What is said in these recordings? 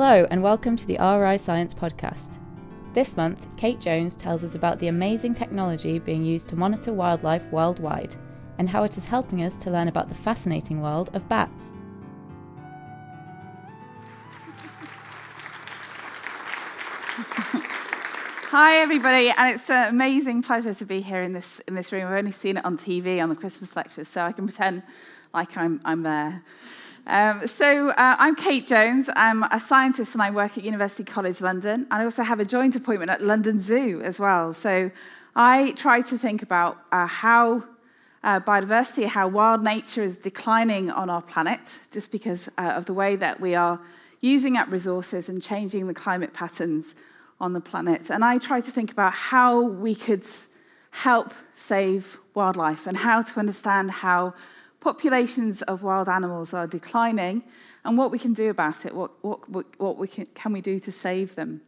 Hello, and welcome to the RI Science Podcast. This month, Kate Jones tells us about the amazing technology being used to monitor wildlife worldwide and how it is helping us to learn about the fascinating world of bats. Hi, everybody, and it's an amazing pleasure to be here in this, in this room. I've only seen it on TV on the Christmas lectures, so I can pretend like I'm, I'm there. Um, so, uh, I'm Kate Jones. I'm a scientist and I work at University College London. And I also have a joint appointment at London Zoo as well. So, I try to think about uh, how uh, biodiversity, how wild nature is declining on our planet just because uh, of the way that we are using up resources and changing the climate patterns on the planet. And I try to think about how we could help save wildlife and how to understand how populations of wild animals are declining and what we can do about it, what, what, what we can, can we do to save them.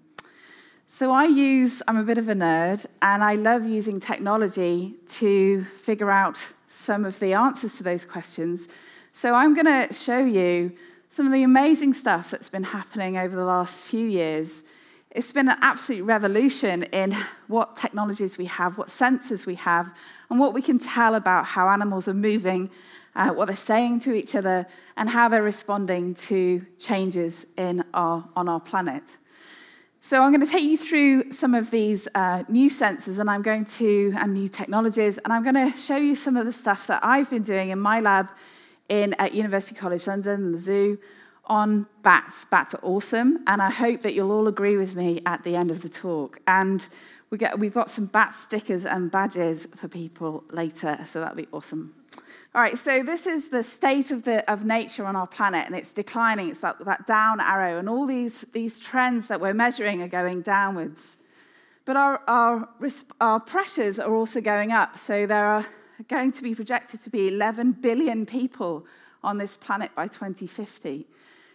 So I use, I'm a bit of a nerd, and I love using technology to figure out some of the answers to those questions. So I'm going to show you some of the amazing stuff that's been happening over the last few years. It's been an absolute revolution in what technologies we have, what sensors we have, and what we can tell about how animals are moving uh, what they're saying to each other, and how they're responding to changes in our, on our planet. So I'm going to take you through some of these uh, new sensors, and I'm going to and new technologies, and I'm going to show you some of the stuff that I've been doing in my lab in at University College London and the zoo on bats. Bats are awesome, and I hope that you'll all agree with me at the end of the talk. And we get, we've got some bat stickers and badges for people later, so that'll be awesome. All right, so this is the state of, the, of nature on our planet, and it's declining. It's that, that down arrow, and all these, these trends that we're measuring are going downwards. But our, our, our pressures are also going up. So there are going to be projected to be 11 billion people on this planet by 2050.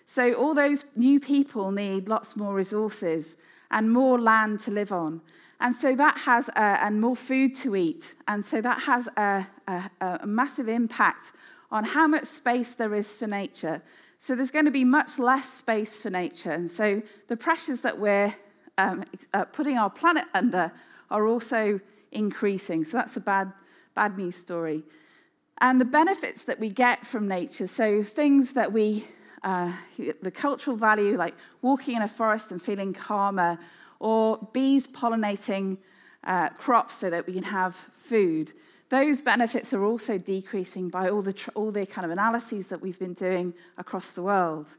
So all those new people need lots more resources and more land to live on. And so that has, a, and more food to eat. And so that has a, a, a massive impact on how much space there is for nature. So there's going to be much less space for nature. And so the pressures that we're um, uh, putting our planet under are also increasing. So that's a bad, bad news story. And the benefits that we get from nature, so things that we, uh, the cultural value, like walking in a forest and feeling calmer, or bees pollinating uh, crops so that we can have food. Those benefits are also decreasing by all the, tr- all the kind of analyses that we've been doing across the world.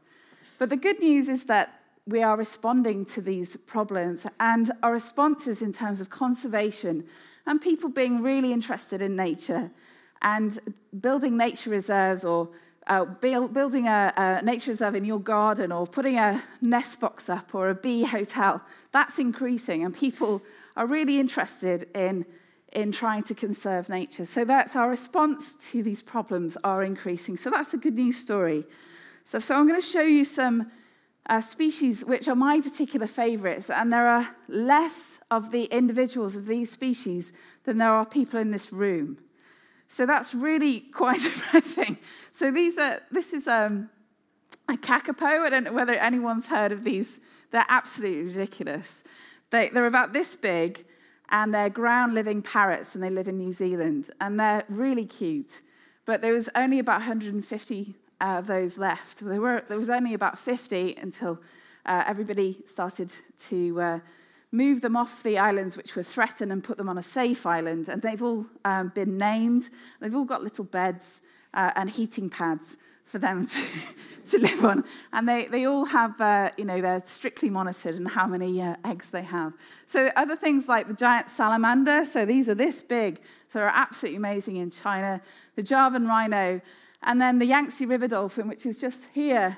But the good news is that we are responding to these problems, and our responses in terms of conservation and people being really interested in nature and building nature reserves or uh, build, building a, a, nature reserve in your garden or putting a nest box up or a bee hotel, that's increasing, and people are really interested in, in trying to conserve nature. So that's our response to these problems are increasing. So that's a good news story. So, so I'm going to show you some uh, species which are my particular favorites, and there are less of the individuals of these species than there are people in this room. So that's really quite depressing. So these are, this is um, a kakapo. I don't know whether anyone's heard of these. They're absolutely ridiculous. They, they're about this big, and they're ground living parrots, and they live in New Zealand. And they're really cute. But there was only about 150 uh, of those left. There, were, there was only about 50 until uh, everybody started to uh, move them off the islands which were threatened and put them on a safe island. And they've all um, been named. They've all got little beds uh, and heating pads for them to, to live on. And they, they all have, uh, you know, they're strictly monitored and how many uh, eggs they have. So other things like the giant salamander, so these are this big, so they're absolutely amazing in China. The Javan rhino, and then the Yangtze river dolphin, which is just here,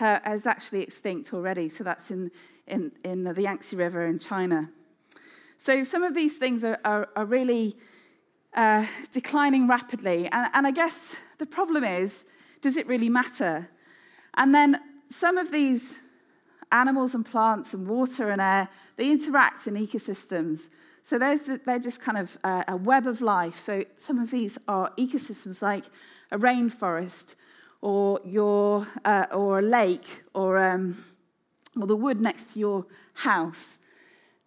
uh, is actually extinct already. So that's in, in, in the Yangtze River in China. So some of these things are, are, are really uh, declining rapidly. And, and I guess the problem is does it really matter? And then some of these animals and plants and water and air, they interact in ecosystems. So they're just kind of a web of life. So some of these are ecosystems like a rainforest or, your, uh, or a lake or um, or the wood next to your house.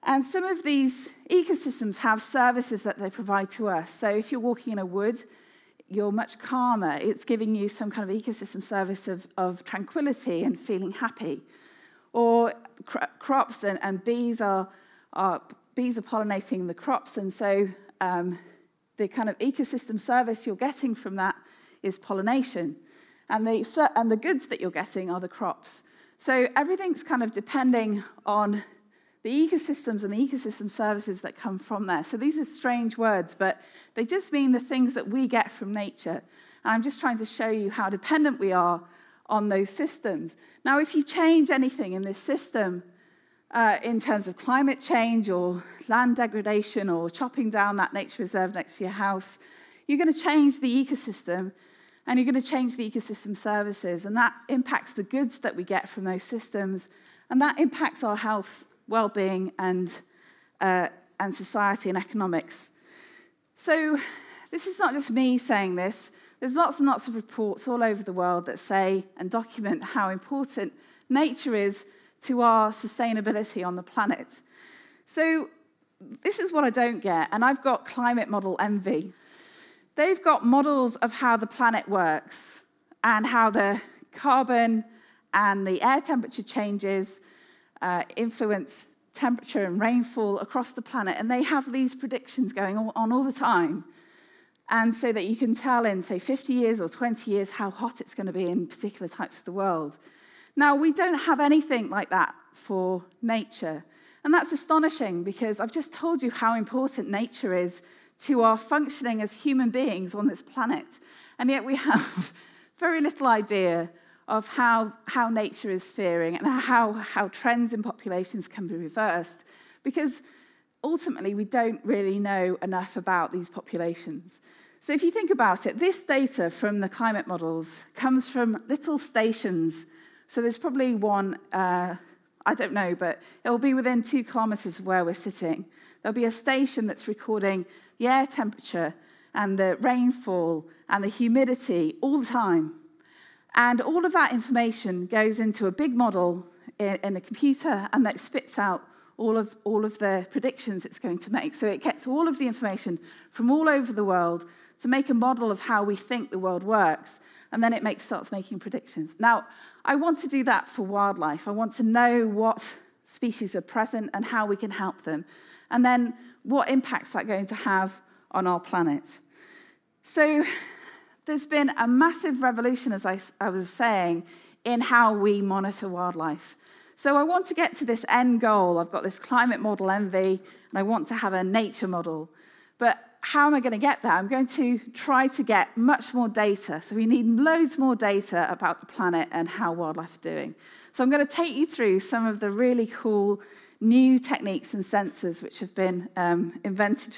And some of these ecosystems have services that they provide to us. So if you're walking in a wood, you're much calmer. It's giving you some kind of ecosystem service of, of tranquility and feeling happy. Or cr- crops and, and bees are, are, bees are pollinating the crops, and so um, the kind of ecosystem service you're getting from that is pollination. And the, and the goods that you're getting are the crops. So everything's kind of depending on the ecosystems and the ecosystem services that come from there. So these are strange words, but they just mean the things that we get from nature. And I'm just trying to show you how dependent we are on those systems. Now, if you change anything in this system, uh, in terms of climate change or land degradation or chopping down that nature reserve next to your house, you're going to change the ecosystem and you're going to change the ecosystem services. And that impacts the goods that we get from those systems. And that impacts our health well-being and, uh, and society and economics. So this is not just me saying this. There's lots and lots of reports all over the world that say and document how important nature is to our sustainability on the planet. So this is what I don't get, and I've got climate model envy. They've got models of how the planet works and how the carbon and the air temperature changes uh, influence temperature and rainfall across the planet. And they have these predictions going on all the time. And so that you can tell in, say, 50 years or 20 years how hot it's going to be in particular types of the world. Now, we don't have anything like that for nature. And that's astonishing because I've just told you how important nature is to our functioning as human beings on this planet. And yet we have very little idea of how, how nature is faring and how, how trends in populations can be reversed. Because ultimately, we don't really know enough about these populations. So, if you think about it, this data from the climate models comes from little stations. So, there's probably one, uh, I don't know, but it'll be within two kilometers of where we're sitting. There'll be a station that's recording the air temperature and the rainfall and the humidity all the time. And all of that information goes into a big model in, a computer and that spits out all of, all of the predictions it's going to make. So it gets all of the information from all over the world to make a model of how we think the world works. And then it makes, starts making predictions. Now, I want to do that for wildlife. I want to know what species are present and how we can help them. And then what impacts that going to have on our planet. So there's been a massive revolution, as I, I was saying, in how we monitor wildlife. So I want to get to this end goal. I've got this climate model envy, and I want to have a nature model. But how am I going to get there? I'm going to try to get much more data. So we need loads more data about the planet and how wildlife are doing. So I'm going to take you through some of the really cool new techniques and sensors which have been um, invented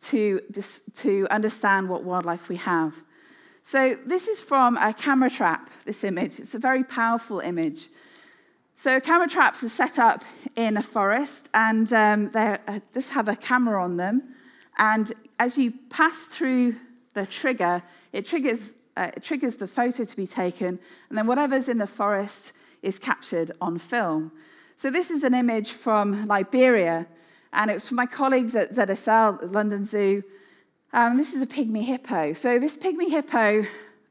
to, to understand what wildlife we have. So, this is from a camera trap, this image. It's a very powerful image. So, camera traps are set up in a forest and um, they uh, just have a camera on them. And as you pass through the trigger, it triggers, uh, it triggers the photo to be taken, and then whatever's in the forest is captured on film. So, this is an image from Liberia and it was from my colleagues at ZSL, London Zoo. Um, this is a pygmy hippo. So this pygmy hippo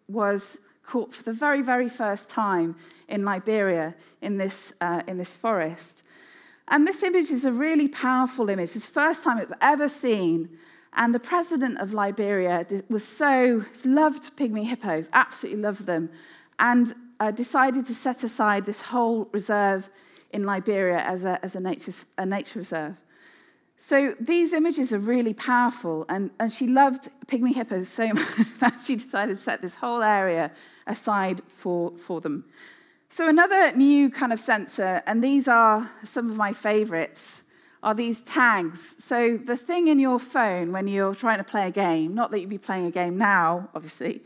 was caught for the very, very first time in Liberia in this, uh, in this forest. And this image is a really powerful image. It's the first time it was ever seen. And the president of Liberia was so, loved pygmy hippos, absolutely loved them, and uh, decided to set aside this whole reserve in Liberia as a, as a, nature, a nature reserve. So these images are really powerful, and, and she loved pygmy hippos so much that she decided to set this whole area aside for, for them. So another new kind of sensor, and these are some of my favorites, are these tags. So the thing in your phone when you're trying to play a game, not that you'd be playing a game now, obviously,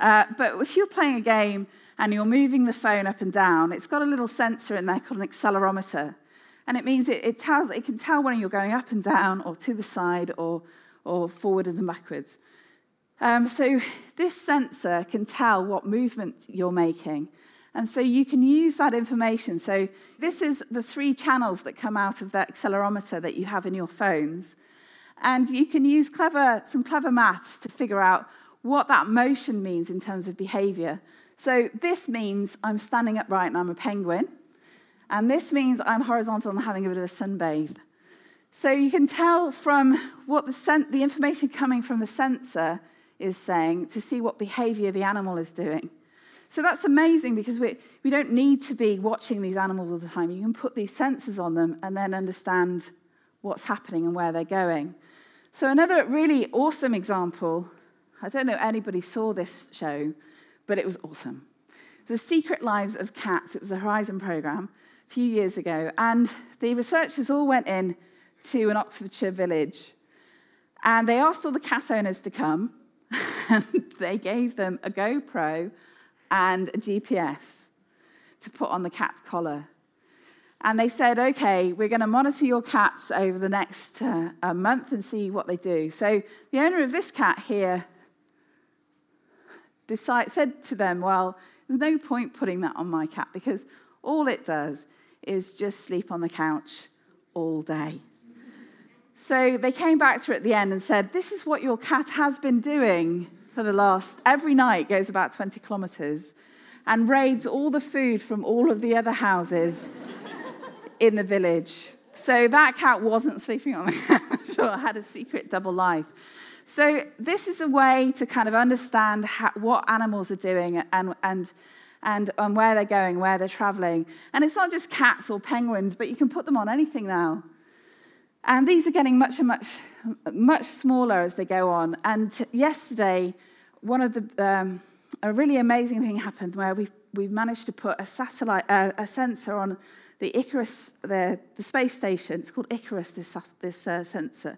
uh, but if you're playing a game and you're moving the phone up and down, it's got a little sensor in there called an accelerometer. And it means it, it, tells, it can tell when you're going up and down or to the side or, or forwards and backwards. Um, so this sensor can tell what movement you're making. And so you can use that information. So this is the three channels that come out of that accelerometer that you have in your phones. And you can use clever, some clever maths to figure out what that motion means in terms of behavior. So this means I'm standing upright and I'm a penguin. And this means I'm horizontal and I'm having a bit of a sunbathe. So you can tell from what the, sen- the information coming from the sensor is saying to see what behavior the animal is doing. So that's amazing because we, we don't need to be watching these animals all the time. You can put these sensors on them and then understand what's happening and where they're going. So, another really awesome example I don't know anybody saw this show, but it was awesome. The Secret Lives of Cats. It was a Horizon program a few years ago. And the researchers all went in to an Oxfordshire village and they asked all the cat owners to come and they gave them a GoPro and a GPS to put on the cat's collar. And they said, okay, we're going to monitor your cats over the next uh, month and see what they do. So the owner of this cat here decide, said to them, well, there's no point putting that on my cat because all it does is just sleep on the couch all day. So they came back to her at the end and said, This is what your cat has been doing for the last, every night goes about 20 kilometers and raids all the food from all of the other houses in the village. So that cat wasn't sleeping on the couch or had a secret double life. So this is a way to kind of understand how, what animals are doing and, and, and, and where they're going, where they're traveling. And it's not just cats or penguins, but you can put them on anything now. And these are getting much and much, much smaller as they go on. And yesterday, one of the, um, a really amazing thing happened where we've, we've managed to put a satellite, uh, a sensor on the Icarus, the, the space station. It's called Icarus, this, this uh, sensor.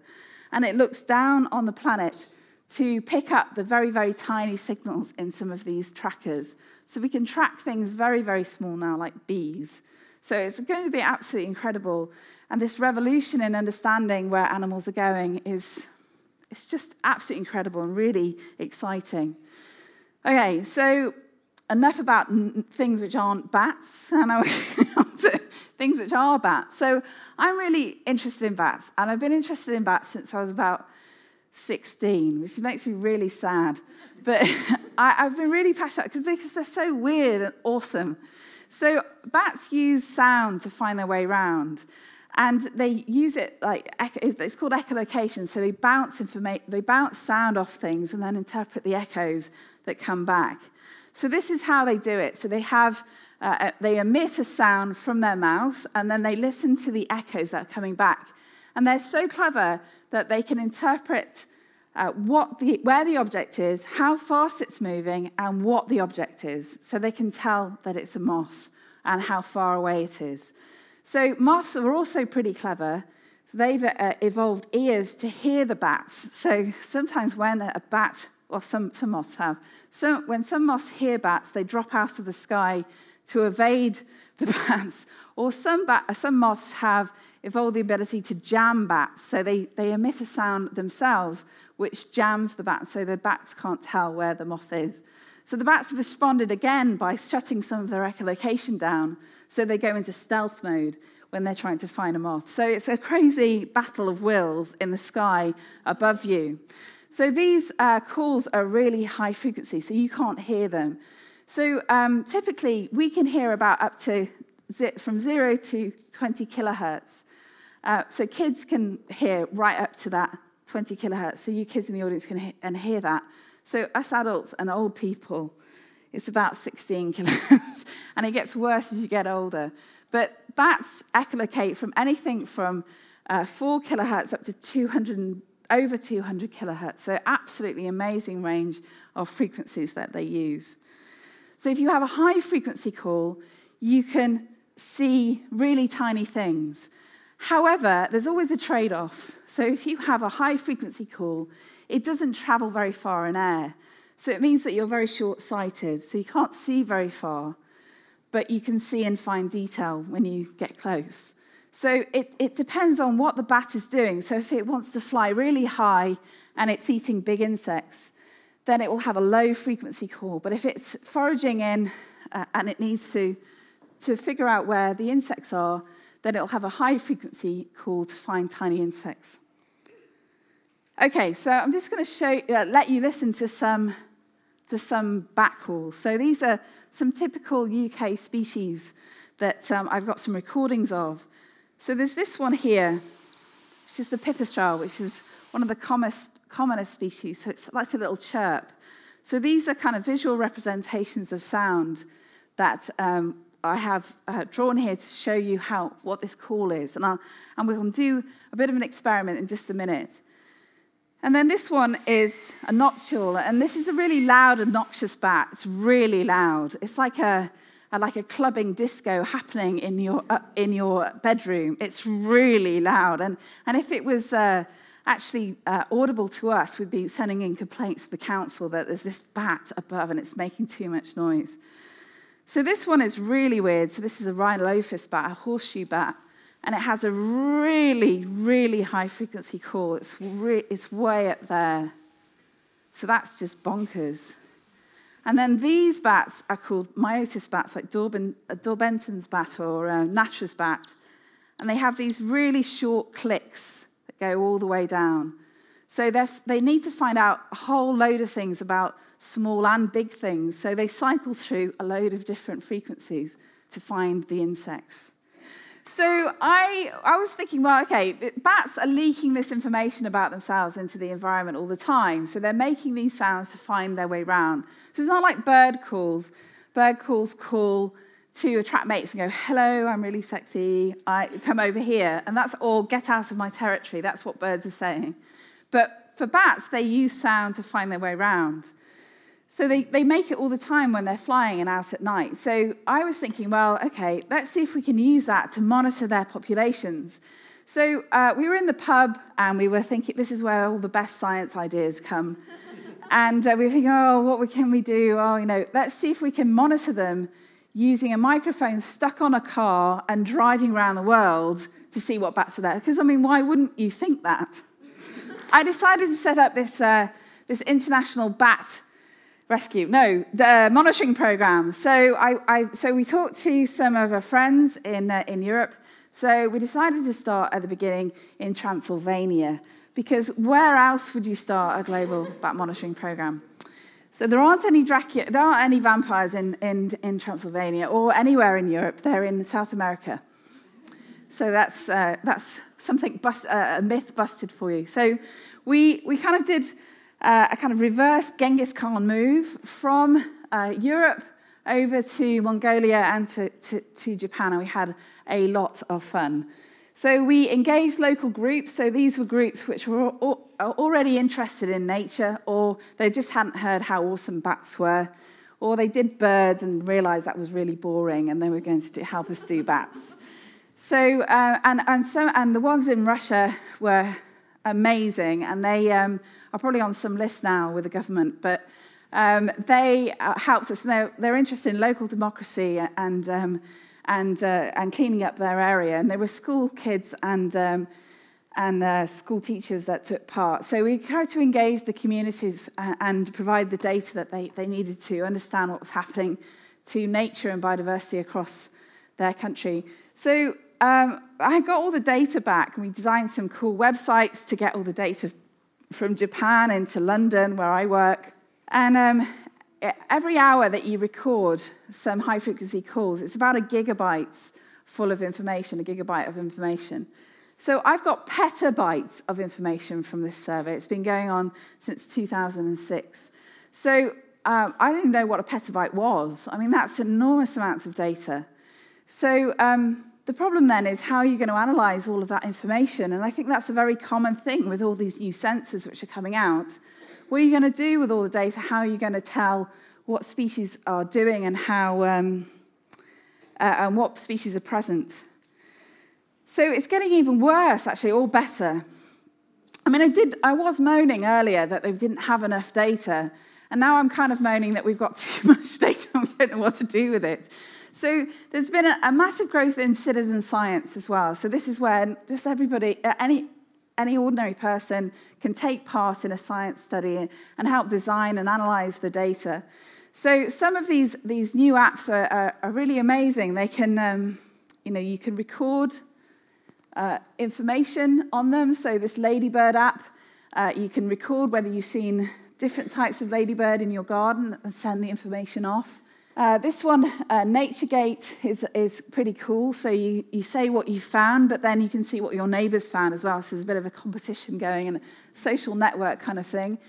And it looks down on the planet to pick up the very, very tiny signals in some of these trackers. So we can track things very, very small now, like bees. So it's going to be absolutely incredible. And this revolution in understanding where animals are going is it's just absolutely incredible and really exciting. Okay, so enough about things which aren't bats, I to things which are bats. So I'm really interested in bats, and I've been interested in bats since I was about 16, which makes me really sad. But I, have been really passionate because they're so weird and awesome. So bats use sound to find their way around. And they use it like it's called echolocation. So they bounce information, they bounce sound off things and then interpret the echoes that come back. So this is how they do it. So they have uh, uh, they emit a sound from their mouth and then they listen to the echoes that are coming back. And they're so clever that they can interpret uh, what the, where the object is, how fast it's moving, and what the object is. So they can tell that it's a moth and how far away it is. So moths are also pretty clever. So they've uh, evolved ears to hear the bats. So sometimes when a bat, or some, some moths have, so when some moths hear bats, they drop out of the sky to evade the bats. Or some, bat, some moths have evolved the ability to jam bats. So they, they emit a sound themselves which jams the bat so the bats can't tell where the moth is. So the bats have responded again by shutting some of their echolocation down so they go into stealth mode when they're trying to find a moth. So it's a crazy battle of wills in the sky above you. So these uh, calls are really high frequency, so you can't hear them. So um, typically, we can hear about up to from zero to 20 kilohertz. Uh, so kids can hear right up to that 20 kilohertz. So you kids in the audience can hear, and hear that. So us adults and old people, it's about 16 kilohertz, and it gets worse as you get older. But bats echolocate from anything from uh, 4 kilohertz up to 200, over 200 kilohertz. So absolutely amazing range of frequencies that they use. So if you have a high frequency call, you can see really tiny things. However, there's always a trade off. So if you have a high frequency call, it doesn't travel very far in air. So it means that you're very short sighted. So you can't see very far, but you can see in fine detail when you get close. So it, it depends on what the bat is doing. So if it wants to fly really high and it's eating big insects, then it will have a low frequency call. But if it's foraging in uh, and it needs to, to figure out where the insects are, then it'll have a high frequency call to find tiny insects. Okay, so I'm just going to show, uh, let you listen to some, to some bat calls. So these are some typical UK species that um, I've got some recordings of. So there's this one here, which is the pipistrelle, which is one of the commonest, commonest species. So it's like a little chirp. So these are kind of visual representations of sound that um, I have uh, drawn here to show you how what this call is. And, I'll, and we'll do a bit of an experiment in just a minute. And then this one is a noctule, and this is a really loud, obnoxious bat. It's really loud. It's like a, a like a clubbing disco happening in your, uh, in your bedroom. It's really loud. And, and if it was uh, actually uh, audible to us, we'd be sending in complaints to the council that there's this bat above and it's making too much noise. So this one is really weird. So this is a Rhinolophus bat, a horseshoe bat and it has a really, really high frequency call. It's, re- it's way up there. So that's just bonkers. And then these bats are called myotis bats, like Dorben, Daubenton's bat or uh, Natterer's bat. And they have these really short clicks go all the way down. So they need to find out a whole load of things about small and big things. So they cycle through a load of different frequencies to find the insects. So I, I was thinking, well, okay, bats are leaking this information about themselves into the environment all the time. So they're making these sounds to find their way around. So it's not like bird calls. Bird calls call to attract mates and go, hello, I'm really sexy, I come over here. And that's all, get out of my territory. That's what birds are saying. But for bats, they use sound to find their way around. So they, they make it all the time when they're flying and out at night. So I was thinking, well, okay, let's see if we can use that to monitor their populations. So uh, we were in the pub and we were thinking, this is where all the best science ideas come. and uh, we were thinking, oh, what can we do? Oh, you know, let's see if we can monitor them using a microphone stuck on a car and driving around the world to see what bats are there. Because, I mean, why wouldn't you think that? I decided to set up this, uh, this international bat rescue, no, the monitoring program. So, I, I, so we talked to some of our friends in, uh, in Europe. So we decided to start at the beginning in Transylvania, because where else would you start a global bat monitoring program? So there aren't any Dracula, there aren't any vampires in, in, in Transylvania or anywhere in Europe. They're in South America. So that's, uh, that's something, bust, uh, a myth busted for you. So we, we kind of did uh, a kind of reverse Genghis Khan move from uh, Europe over to Mongolia and to, to, to Japan, and we had a lot of fun. So we engaged local groups. So these were groups which were already interested in nature, or they just hadn't heard how awesome bats were, or they did birds and realized that was really boring, and they were going to do, help us do bats. So uh, and and so and the ones in Russia were amazing, and they um, are probably on some list now with the government, but um, they uh, helped us. They're, they're, interested in local democracy and, um, and, uh, and cleaning up their area. And there were school kids and, um, and uh, school teachers that took part. So we tried to engage the communities uh, and provide the data that they, they needed to understand what was happening to nature and biodiversity across their country. So um, I got all the data back, and we designed some cool websites to get all the data from Japan into London, where I work. And um, every hour that you record some high frequency calls, it's about a gigabyte full of information, a gigabyte of information. So I've got petabytes of information from this survey. It's been going on since 2006. So um, I didn't know what a petabyte was. I mean, that's enormous amounts of data. So um, the problem then is how are you going to analyze all of that information? And I think that's a very common thing with all these new sensors which are coming out. What are you going to do with all the data? How are you going to tell what species are doing and how um, uh, and what species are present? So it's getting even worse, actually, or better. I mean, I did. I was moaning earlier that they didn't have enough data, and now I'm kind of moaning that we've got too much data and we don't know what to do with it. So there's been a, a, massive growth in citizen science as well. So this is where just everybody, uh, any, any ordinary person can take part in a science study and help design and analyze the data. So some of these, these new apps are, are, are really amazing. They can, um, you know, you can record uh, information on them. So this Ladybird app, uh, you can record whether you've seen different types of ladybird in your garden and send the information off. Uh, this one, uh, NatureGate, is, is pretty cool. So you, you say what you found, but then you can see what your neighbors found as well. So there's a bit of a competition going and social network kind of thing.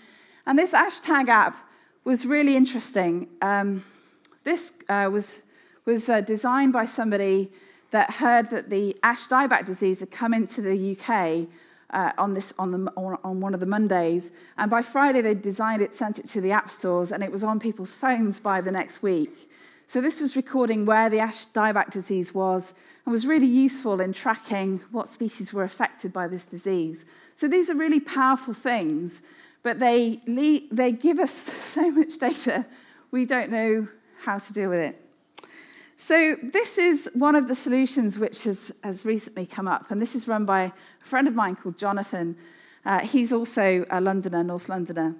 And this AshTag app was really interesting. Um, this uh, was, was uh, designed by somebody that heard that the ash dieback disease had come into the UK uh, on, this, on, the, on one of the Mondays. And by Friday, they designed it, sent it to the app stores, and it was on people's phones by the next week. So this was recording where the ash dieback disease was and was really useful in tracking what species were affected by this disease. So these are really powerful things, but they, they give us so much data, we don't know how to deal with it. So, this is one of the solutions which has, has recently come up, and this is run by a friend of mine called Jonathan. Uh, he's also a Londoner, North Londoner.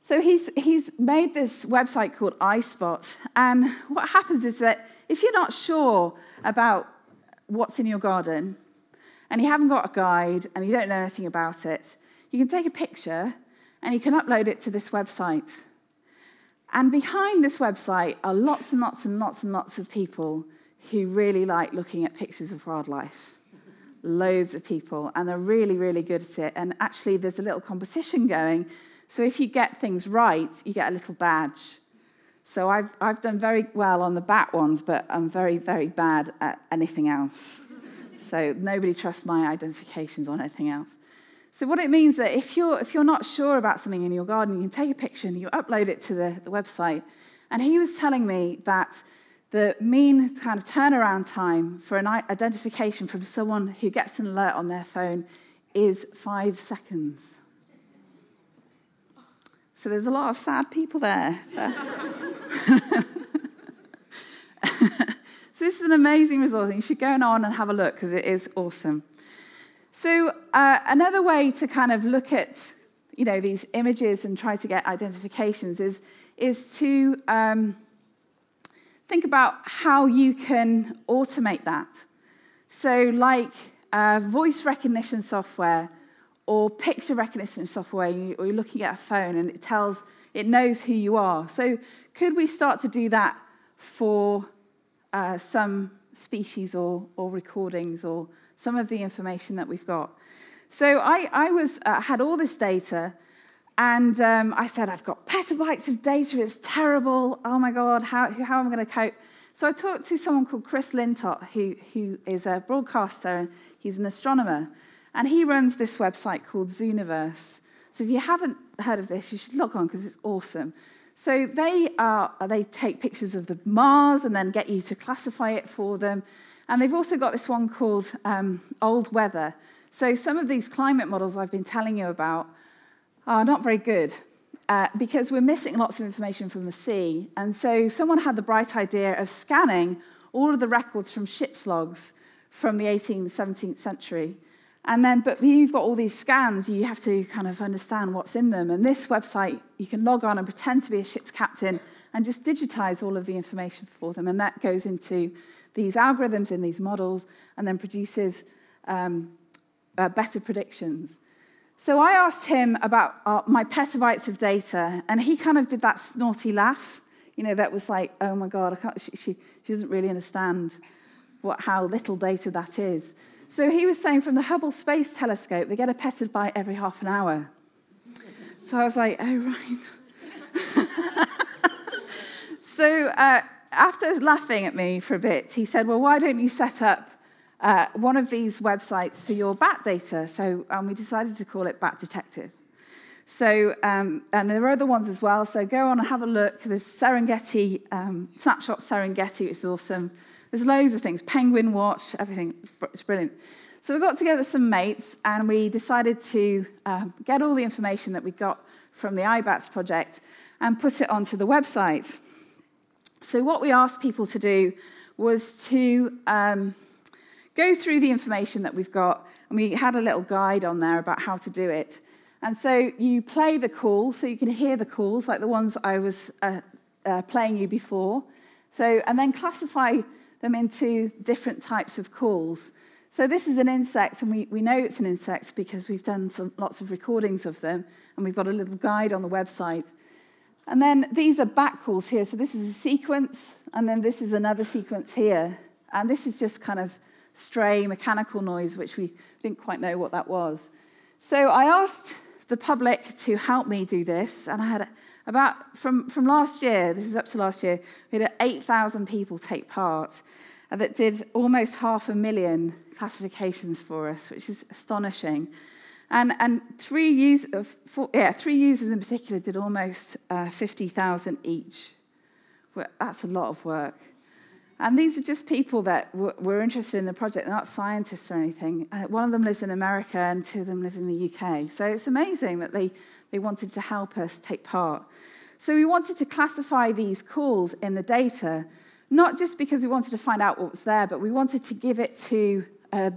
So, he's, he's made this website called iSpot, and what happens is that if you're not sure about what's in your garden, and you haven't got a guide, and you don't know anything about it, you can take a picture and you can upload it to this website. And behind this website are lots and lots and lots and lots of people who really like looking at pictures of wildlife. Loads of people, and they're really, really good at it. And actually, there's a little competition going. So if you get things right, you get a little badge. So I've, I've done very well on the bat ones, but I'm very, very bad at anything else. so nobody trusts my identifications on anything else. So what it means is that if you're, if you're not sure about something in your garden, you can take a picture and you upload it to the, the website. And he was telling me that the mean kind of turnaround time for an identification from someone who gets an alert on their phone is five seconds. So there's a lot of sad people there. so this is an amazing resource, and you should go on and have a look because it is awesome. So uh, another way to kind of look at you know these images and try to get identifications is is to um, think about how you can automate that. So like uh, voice recognition software or picture recognition software, or you're looking at a phone and it tells it knows who you are. So could we start to do that for uh, some species or, or recordings or some of the information that we've got. So I, I was, uh, had all this data, and um, I said, I've got petabytes of data, it's terrible. Oh my God, how, how am I going to cope? So I talked to someone called Chris Lintott, who, who is a broadcaster and he's an astronomer. And he runs this website called Zooniverse. So if you haven't heard of this, you should log on because it's awesome. So they, are, they take pictures of the Mars and then get you to classify it for them. And they've also got this one called um, Old Weather. So some of these climate models I've been telling you about are not very good uh, because we're missing lots of information from the sea. And so someone had the bright idea of scanning all of the records from ship's logs from the 18th, 17th century. And then, but you've got all these scans, you have to kind of understand what's in them. And this website, you can log on and pretend to be a ship's captain and just digitize all of the information for them. And that goes into these algorithms in these models and then produces um, uh, better predictions. So I asked him about uh, my petabytes of data, and he kind of did that snorty laugh. You know, that was like, oh my God, she, she, she doesn't really understand what, how little data that is. So he was saying from the Hubble Space Telescope, they get a petabyte every half an hour. So I was like, oh, right. so uh, after laughing at me for a bit, he said, Well, why don't you set up uh, one of these websites for your bat data? So um, we decided to call it Bat Detective. So, um, and there are other ones as well. So go on and have a look. There's Serengeti, um, Snapshot Serengeti, which is awesome. There's loads of things, Penguin Watch, everything. It's brilliant. So we got together some mates and we decided to um, get all the information that we got from the IBATS project and put it onto the website. So, what we asked people to do was to um, go through the information that we've got And we had a little guide on there about how to do it. And so you play the call, so you can hear the calls, like the ones I was uh, uh, playing you before. So, and then classify them into different types of calls. So this is an insect, and we, we know it's an insect because we've done some, lots of recordings of them, and we've got a little guide on the website. And then these are back calls here. So this is a sequence, and then this is another sequence here. And this is just kind of stray mechanical noise, which we didn't quite know what that was. So I asked the public to help me do this, and I had about, from, from last year, this is up to last year, we had 8,000 people take part that did almost half a million classifications for us, which is astonishing. And, and three, use, four, yeah, three users in particular did almost uh, 50,000 each. That's a lot of work. And these are just people that were interested in the project. They're not scientists or anything. Uh, one of them lives in America and two of them live in the UK. So it's amazing that they, they wanted to help us take part. So we wanted to classify these calls in the data, not just because we wanted to find out what was there, but we wanted to give it to a,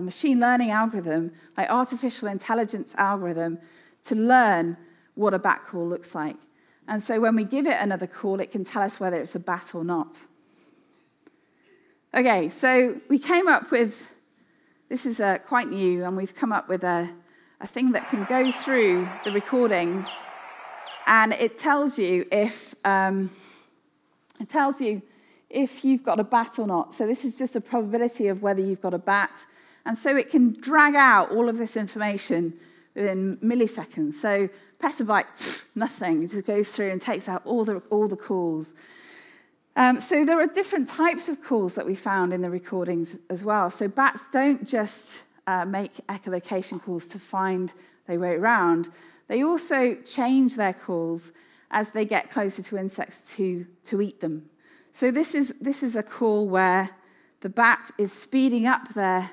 machine learning algorithm, like artificial intelligence algorithm, to learn what a bat call looks like. And so when we give it another call, it can tell us whether it's a bat or not. Okay, so we came up with this is uh, quite new, and we've come up with a, a thing that can go through the recordings, and it tells you if um, it tells you if you've got a bat or not. So this is just a probability of whether you've got a bat, and so it can drag out all of this information within milliseconds. So petabyte, nothing. It just goes through and takes out all the all the calls. Um, so there are different types of calls that we found in the recordings as well. So bats don't just uh, make echolocation calls to find their way around. They also change their calls as they get closer to insects to, to eat them. So this is, this is a call where the bat is speeding up their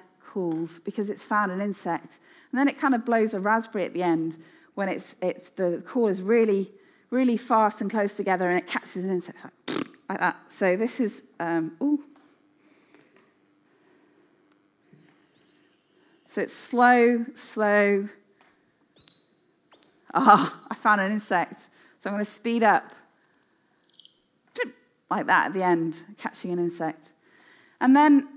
because it's found an insect. And then it kind of blows a raspberry at the end when it's, it's, the call is really, really fast and close together and it catches an insect. Like, like that. So this is, um, ooh. So it's slow, slow. Ah, I found an insect. So I'm going to speed up. Like that at the end, catching an insect. And then,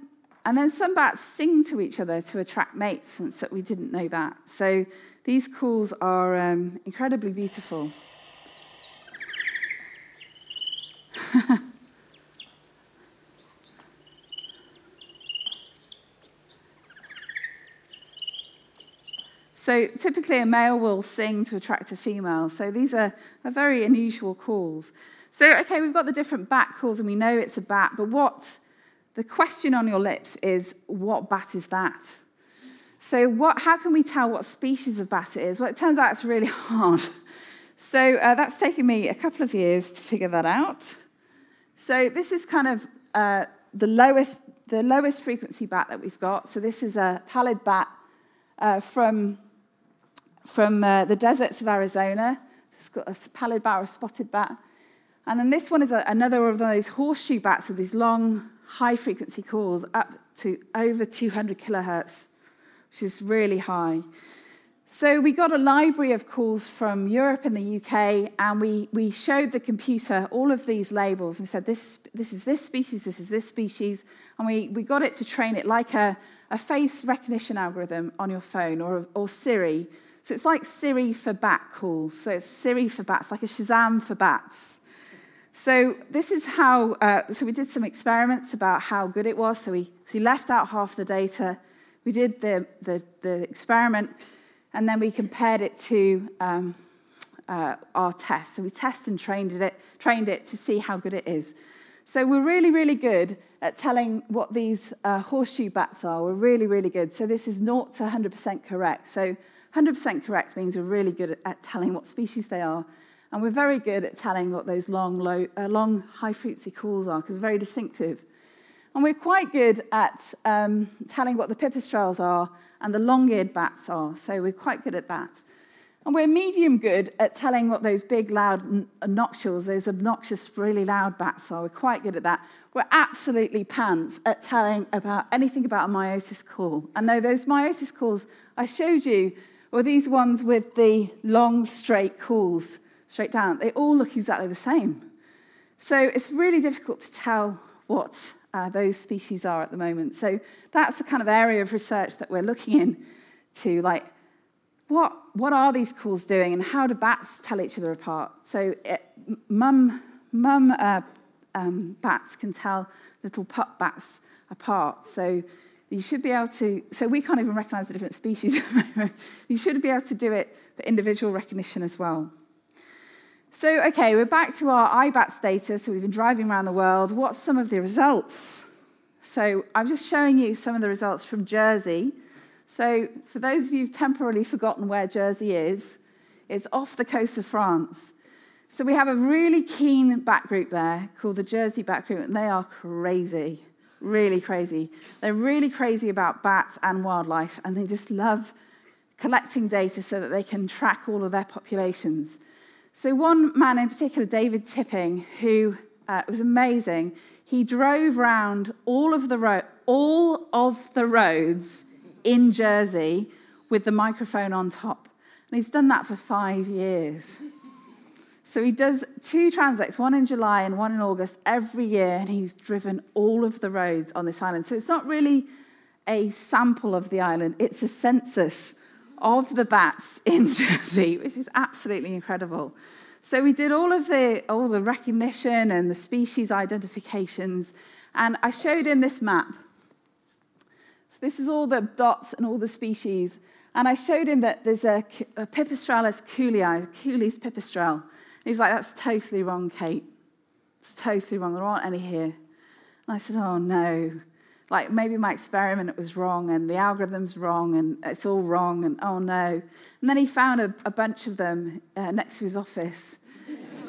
and then some bats sing to each other to attract mates, and so we didn't know that. So these calls are um, incredibly beautiful. so typically a male will sing to attract a female. So these are, are very unusual calls. So, okay, we've got the different bat calls and we know it's a bat, but what the question on your lips is what bat is that? So, what, how can we tell what species of bat it is? Well, it turns out it's really hard. So, uh, that's taken me a couple of years to figure that out. So this is kind of uh, the, lowest, the lowest frequency bat that we've got. So this is a pallid bat uh, from, from uh, the deserts of Arizona. It's got a pallid bat or a spotted bat. And then this one is a, another of those horseshoe bats with these long, high frequency calls up to over 200 kilohertz, which is really high. So we got a library of calls from Europe and the UK, and we, we showed the computer all of these labels. We said, this, this is this species, this is this species, and we, we got it to train it like a, a face recognition algorithm on your phone or, or Siri. So it's like Siri for bat calls. So it's Siri for bats, like a Shazam for bats. So this is how, uh, so we did some experiments about how good it was. So we, so we left out half the data. We did the, the, the experiment and then we compared it to um, uh, our test. So we tested and trained it, trained it to see how good it is. So we're really, really good at telling what these uh, horseshoe bats are. We're really, really good. So this is 0 to 100% correct. So 100% correct means we're really good at telling what species they are. And we're very good at telling what those long, low, uh, long high frequency calls are, because they're very distinctive. And we're quite good at um, telling what the pipistrelles are and the long eared bats are. So we're quite good at that. And we're medium good at telling what those big, loud noctules, those obnoxious, really loud bats are. We're quite good at that. We're absolutely pants at telling about anything about a myotis call. And no, those myotis calls I showed you were these ones with the long, straight calls straight down. They all look exactly the same. So it's really difficult to tell what uh, those species are at the moment. So that's the kind of area of research that we're looking in to, like, what, what are these calls doing and how do bats tell each other apart? So it, mum, mum uh, um, bats can tell little pup bats apart. So you should be able to, so we can't even recognize the different species at the moment. You should be able to do it for individual recognition as well. So, okay, we're back to our IBAT data. So, we've been driving around the world. What's some of the results? So, I'm just showing you some of the results from Jersey. So, for those of you who've temporarily forgotten where Jersey is, it's off the coast of France. So, we have a really keen bat group there called the Jersey Bat Group, and they are crazy, really crazy. They're really crazy about bats and wildlife, and they just love collecting data so that they can track all of their populations. So, one man in particular, David Tipping, who uh, was amazing, he drove around all of the ro- all of the roads in Jersey with the microphone on top. And he's done that for five years. So he does two transects, one in July and one in August, every year, and he's driven all of the roads on this island. So it's not really a sample of the island, it's a census of the bats in Jersey, which is absolutely incredible. So we did all of the all the recognition and the species identifications, and I showed him this map. So this is all the dots and all the species, and I showed him that there's a, a Pipistrellus kuhlii, Kuhl's pipistrelle. And he was like, "That's totally wrong, Kate. It's totally wrong. There aren't any here." And I said, "Oh no." Like maybe my experiment was wrong and the algorithm's wrong and it's all wrong and oh no. And then he found a, a bunch of them uh, next to his office.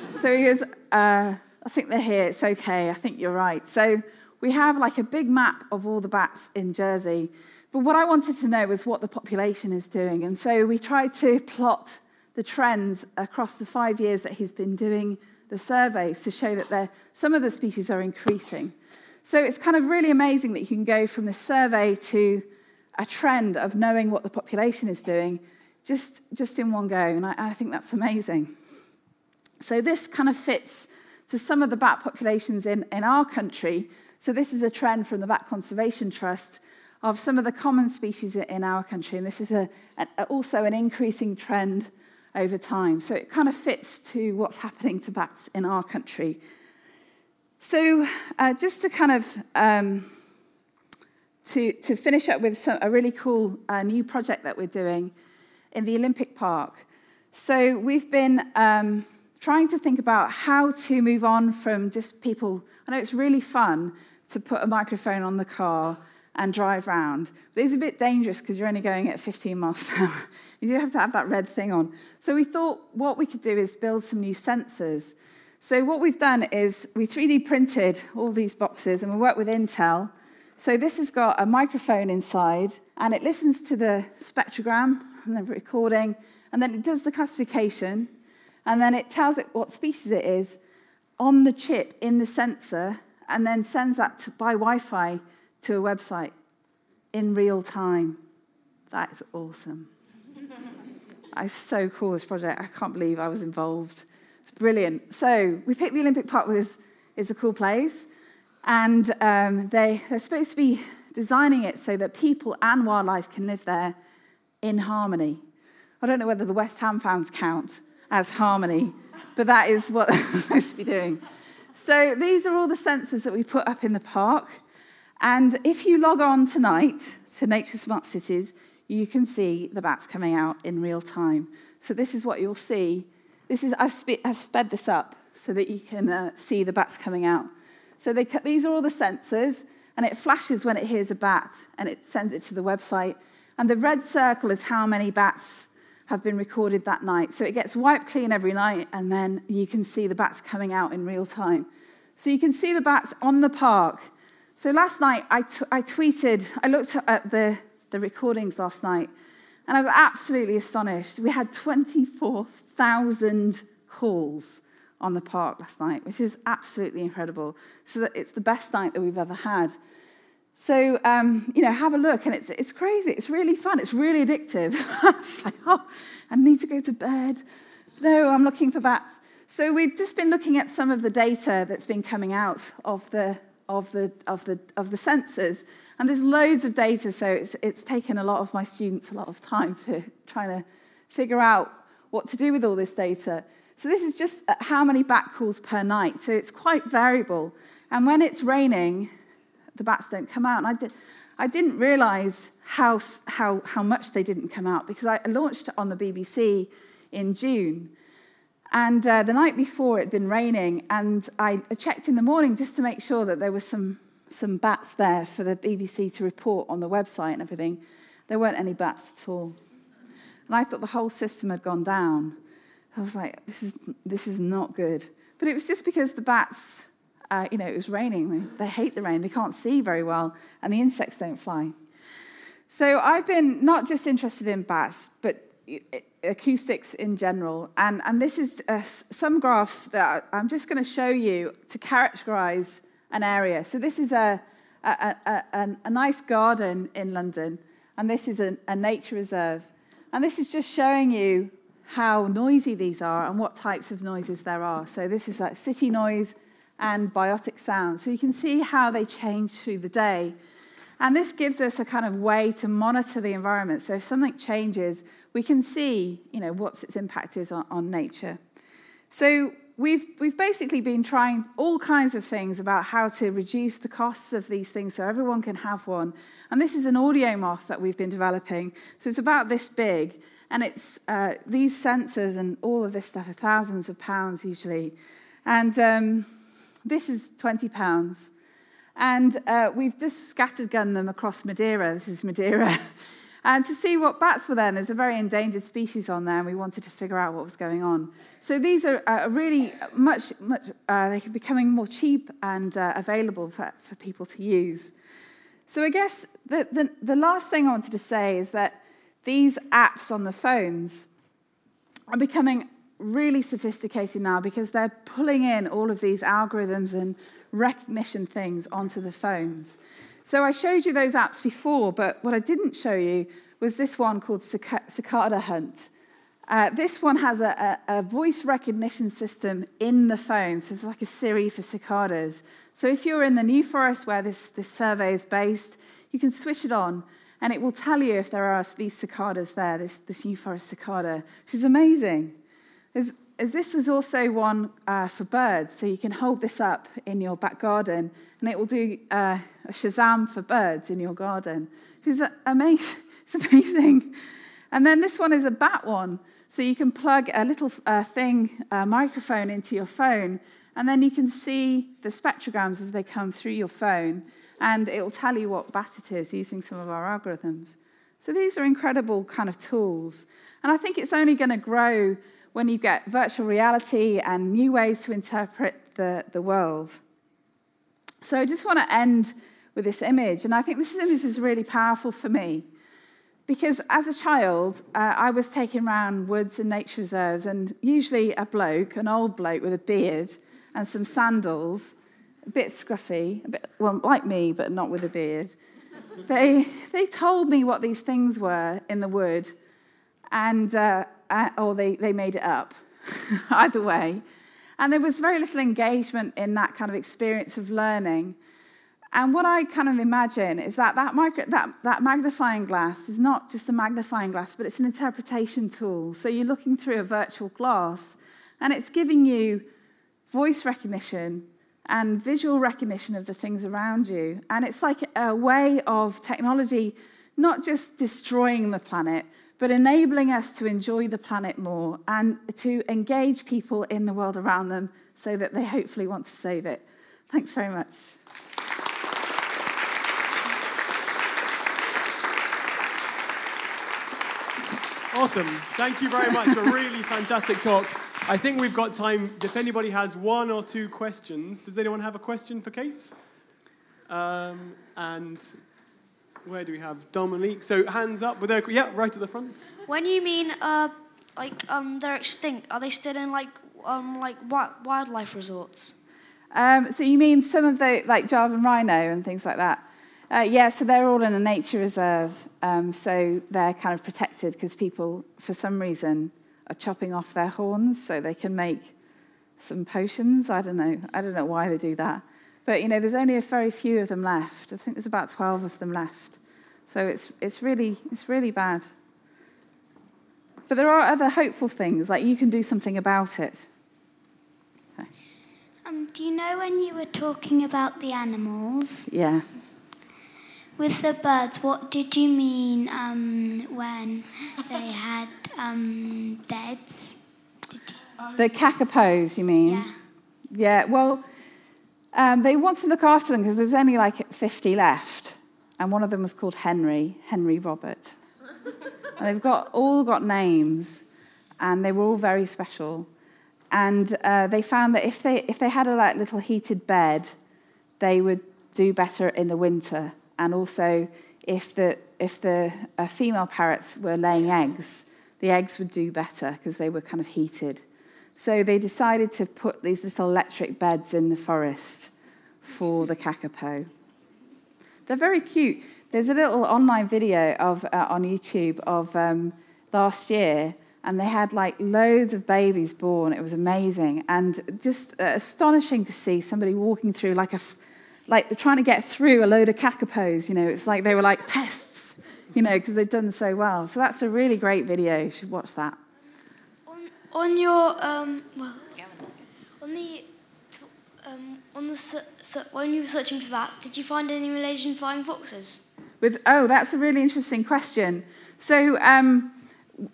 so he goes, uh, I think they're here, it's okay, I think you're right. So we have like a big map of all the bats in Jersey. But what I wanted to know was what the population is doing. And so we tried to plot the trends across the five years that he's been doing the surveys to show that some of the species are increasing. So it's kind of really amazing that you can go from this survey to a trend of knowing what the population is doing just, just in one go. And I, I think that's amazing. So this kind of fits to some of the bat populations in, in our country. So this is a trend from the Bat Conservation Trust of some of the common species in our country. And this is a, a, also an increasing trend over time. So it kind of fits to what's happening to bats in our country so, uh, just to kind of um, to, to finish up with some, a really cool uh, new project that we're doing in the Olympic Park. So, we've been um, trying to think about how to move on from just people. I know it's really fun to put a microphone on the car and drive around, but it's a bit dangerous because you're only going at 15 miles an hour. you do have to have that red thing on. So, we thought what we could do is build some new sensors so what we've done is we 3D printed all these boxes and we work with Intel. So this has got a microphone inside and it listens to the spectrogram and the recording and then it does the classification and then it tells it what species it is on the chip in the sensor and then sends that to, by Wi-Fi to a website in real time. That is awesome. it's so cool, this project. I can't believe I was involved. It's brilliant. So we picked the Olympic Park because it's a cool place. And um, they, they're supposed to be designing it so that people and wildlife can live there in harmony. I don't know whether the West Ham fans count as harmony, but that is what they're supposed to be doing. So these are all the sensors that we put up in the park. And if you log on tonight to Nature Smart Cities, you can see the bats coming out in real time. So this is what you'll see this is, I've, spe- I've sped this up so that you can uh, see the bats coming out. So they, these are all the sensors, and it flashes when it hears a bat, and it sends it to the website. And the red circle is how many bats have been recorded that night. So it gets wiped clean every night, and then you can see the bats coming out in real time. So you can see the bats on the park. So last night I, t- I tweeted, I looked at the, the recordings last night, And I was absolutely astonished. We had 24,000 calls on the park last night, which is absolutely incredible. So that it's the best night that we've ever had. So, um, you know, have a look, and it's, it's crazy. It's really fun. It's really addictive. Like, oh, I need to go to bed. No, I'm looking for bats. So we've just been looking at some of the data that's been coming out of the, of the, of the, of the sensors. And there's loads of data, so it's, it's taken a lot of my students a lot of time to try to figure out what to do with all this data. So this is just how many bat calls per night. So it's quite variable. And when it's raining, the bats don't come out. And I, did, I didn't realize how, how, how much they didn't come out because I launched it on the BBC in June. And uh, the night before, it had been raining, and I checked in the morning just to make sure that there was some, some bats there for the BBC to report on the website and everything. There weren't any bats at all. And I thought the whole system had gone down. I was like, this is, this is not good. But it was just because the bats uh, you know, it was raining. They hate the rain. They can't see very well, and the insects don't fly. So I've been not just interested in bats, but acoustics in general. And, and this is uh, some graphs that I'm just going to show you to characterize an area. So this is a, a, a, a nice garden in London, and this is a, nature reserve. And this is just showing you how noisy these are and what types of noises there are. So this is like city noise, and biotic sound. So you can see how they change through the day. And this gives us a kind of way to monitor the environment. So if something changes, we can see, you know, what its impact is on, on nature. So we've, we've basically been trying all kinds of things about how to reduce the costs of these things so everyone can have one. And this is an AudioMoth that we've been developing. So it's about this big. And it's uh, these sensors and all of this stuff are thousands of pounds usually. And um, this is 20 pounds. And uh, we've just scattered scattergun them across Madeira. This is Madeira. and to see what bats were there. There's a very endangered species on there, and we wanted to figure out what was going on. So these are uh, really much, much uh, they're becoming more cheap and uh, available for, for people to use. So I guess the, the, the last thing I wanted to say is that these apps on the phones are becoming really sophisticated now because they're pulling in all of these algorithms and recognition things onto the phones. So I showed you those apps before, but what I didn't show you was this one called Cicada Hunt. Uh, this one has a, a, a, voice recognition system in the phone, so it's like a Siri for cicadas. So if you're in the New Forest where this, this survey is based, you can switch it on, and it will tell you if there are these cicadas there, this, this New Forest cicada, which is amazing. Is, is this is also one uh, for birds, so you can hold this up in your back garden, and it will do uh, a Shazam for birds in your garden, is amazing. It's amazing. And then this one is a bat one, so you can plug a little uh, thing, a microphone into your phone, and then you can see the spectrograms as they come through your phone, and it will tell you what bat it is using some of our algorithms. So these are incredible kind of tools, and I think it's only going to grow when you get virtual reality and new ways to interpret the, the world. So I just want to end with this image, and I think this image is really powerful for me. Because as a child, uh, I was taken around woods and nature reserves, and usually a bloke, an old bloke with a beard and some sandals, a bit scruffy, a bit, well, like me, but not with a beard. they, they told me what these things were in the wood, and uh, or they, they made it up. Either way. And there was very little engagement in that kind of experience of learning. And what I kind of imagine is that that, micro, that that magnifying glass is not just a magnifying glass, but it's an interpretation tool. So you're looking through a virtual glass, and it's giving you voice recognition and visual recognition of the things around you. And it's like a way of technology not just destroying the planet, but enabling us to enjoy the planet more and to engage people in the world around them so that they hopefully want to save it. Thanks very much. Awesome. Thank you very much. A really fantastic talk. I think we've got time. If anybody has one or two questions, does anyone have a question for Kate? Um, and Where do we have Dominique? So hands up. With their, yeah, right at the front. When you mean uh, like um, they're extinct, are they still in like um, like wi- wildlife resorts? Um, so you mean some of the, like Javan rhino and things like that? Uh, yeah, so they're all in a nature reserve. Um, so they're kind of protected because people, for some reason, are chopping off their horns so they can make some potions. I don't know. I don't know why they do that. But, you know, there's only a very few of them left. I think there's about 12 of them left. So it's, it's, really, it's really bad. But there are other hopeful things, like you can do something about it. Um, do you know when you were talking about the animals Yeah. with the birds? What did you mean um, when they had um, beds? Did you, The kakapos, you mean? yeah. Yeah, well, um, they want to look after them because there was only like 50 left. And one of them was called Henry, Henry Robert. and they've got, all got names, and they were all very special. And uh, they found that if they, if they had a like, little heated bed, they would do better in the winter. And also, if the, if the uh, female parrots were laying eggs, the eggs would do better because they were kind of heated. So they decided to put these little electric beds in the forest for the kakapo. They're very cute. There's a little online video of, uh, on YouTube of um, last year, and they had like loads of babies born. It was amazing and just uh, astonishing to see somebody walking through like a, like they're trying to get through a load of kakapos. You know, it's like they were like pests, you know, because they'd done so well. So that's a really great video. You should watch that. On, on your um, well, on the um, on the se- se- when you were searching for bats, did you find any Malaysian flying foxes? With oh, that's a really interesting question. So, um,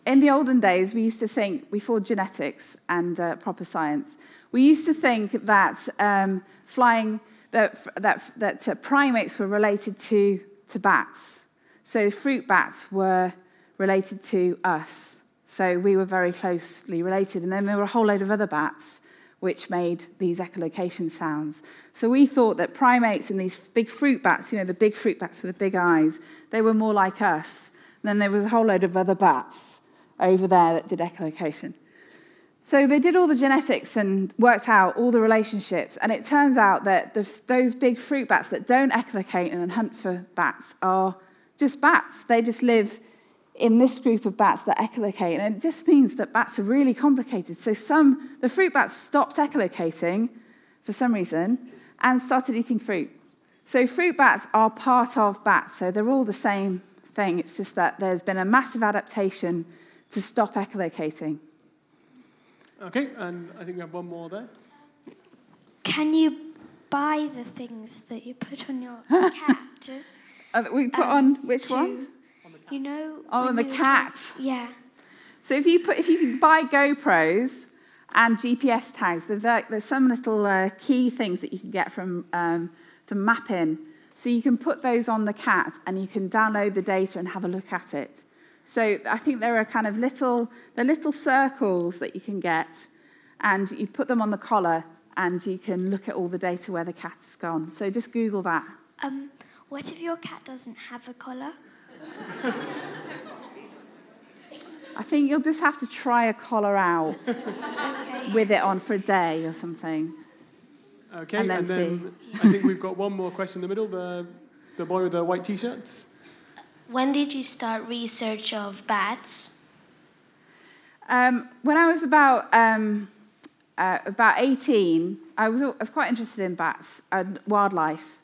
in the olden days, we used to think before genetics and uh, proper science, we used to think that um, flying that that that uh, primates were related to to bats. So, fruit bats were related to us. So we were very closely related, and then there were a whole load of other bats which made these echolocation sounds. So we thought that primates and these big fruit bats, you know, the big fruit bats with the big eyes, they were more like us. And then there was a whole load of other bats over there that did echolocation. So they did all the genetics and worked out all the relationships. And it turns out that the, those big fruit bats that don't echolocate and hunt for bats are just bats. They just live in this group of bats that echolocate. And it just means that bats are really complicated. So some, the fruit bats stopped echolocating for some reason and started eating fruit. So fruit bats are part of bats. So they're all the same thing. It's just that there's been a massive adaptation to stop echolocating. Okay, and I think we have one more there. Can you buy the things that you put on your cat? Uh, we put Um, on which to- one? You know. Oh, when the cat. Yeah. So if you put, if you can buy GoPros and GPS tags, there's, there's some little uh, key things that you can get from um, from mapping. So you can put those on the cat and you can download the data and have a look at it. So I think there are kind of little the little circles that you can get, and you put them on the collar and you can look at all the data where the cat has gone. So just Google that. Um, what if your cat doesn't have a collar? I think you'll just have to try a collar out Okay. with it on for a day or something. Okay, And then then I think we've got one more question in the middle. The the boy with the white t-shirts. When did you start research of bats? Um, when I was about um, uh, about 18, I was, I was quite interested in bats and wildlife.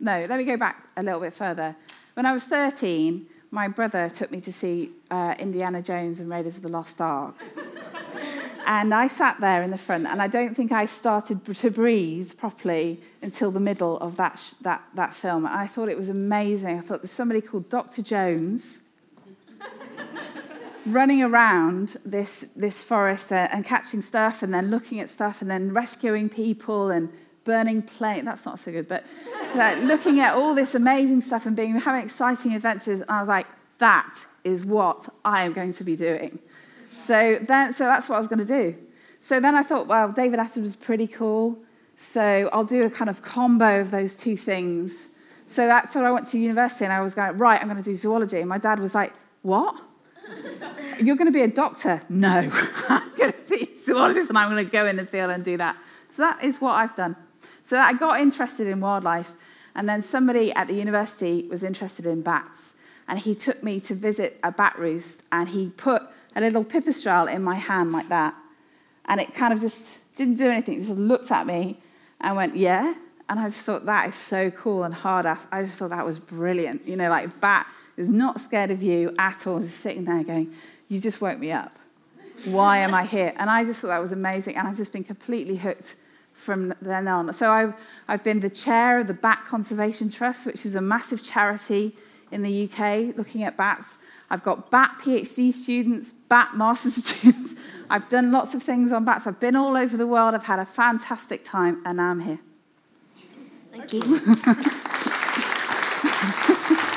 No, let me go back a little bit further. When I was 13, my brother took me to see uh, Indiana Jones and Raiders of the Lost Ark. and I sat there in the front, and I don't think I started to breathe properly until the middle of that, sh- that, that film. I thought it was amazing. I thought there's somebody called Dr. Jones running around this, this forest uh, and catching stuff and then looking at stuff and then rescuing people and burning plane. That's not so good, but like, looking at all this amazing stuff and being having exciting adventures. And I was like, that is what I am going to be doing. So then, so that's what I was going to do. So then I thought, well, David Attenborough was pretty cool. So I'll do a kind of combo of those two things. So that's what I went to university, and I was going, right, I'm going to do zoology. And my dad was like, what? You're going to be a doctor? No, I'm going to be a zoologist, and I'm going to go in the field and do that. So that is what I've done. So I got interested in wildlife, and then somebody at the university was interested in bats, and he took me to visit a bat roost, and he put a little pipistrelle in my hand like that, and it kind of just didn't do anything. It just looked at me and went, yeah. And I just thought, that is so cool and hard ass. I just thought that was brilliant. You know, like bat is not scared of you at all, just sitting there going, you just woke me up. Why am I here? And I just thought that was amazing. And I've just been completely hooked from then on. So I've, I've been the chair of the Bat Conservation Trust, which is a massive charity in the UK looking at bats. I've got bat PhD students, bat master's students. I've done lots of things on bats. I've been all over the world. I've had a fantastic time, and I'm here. Thank you.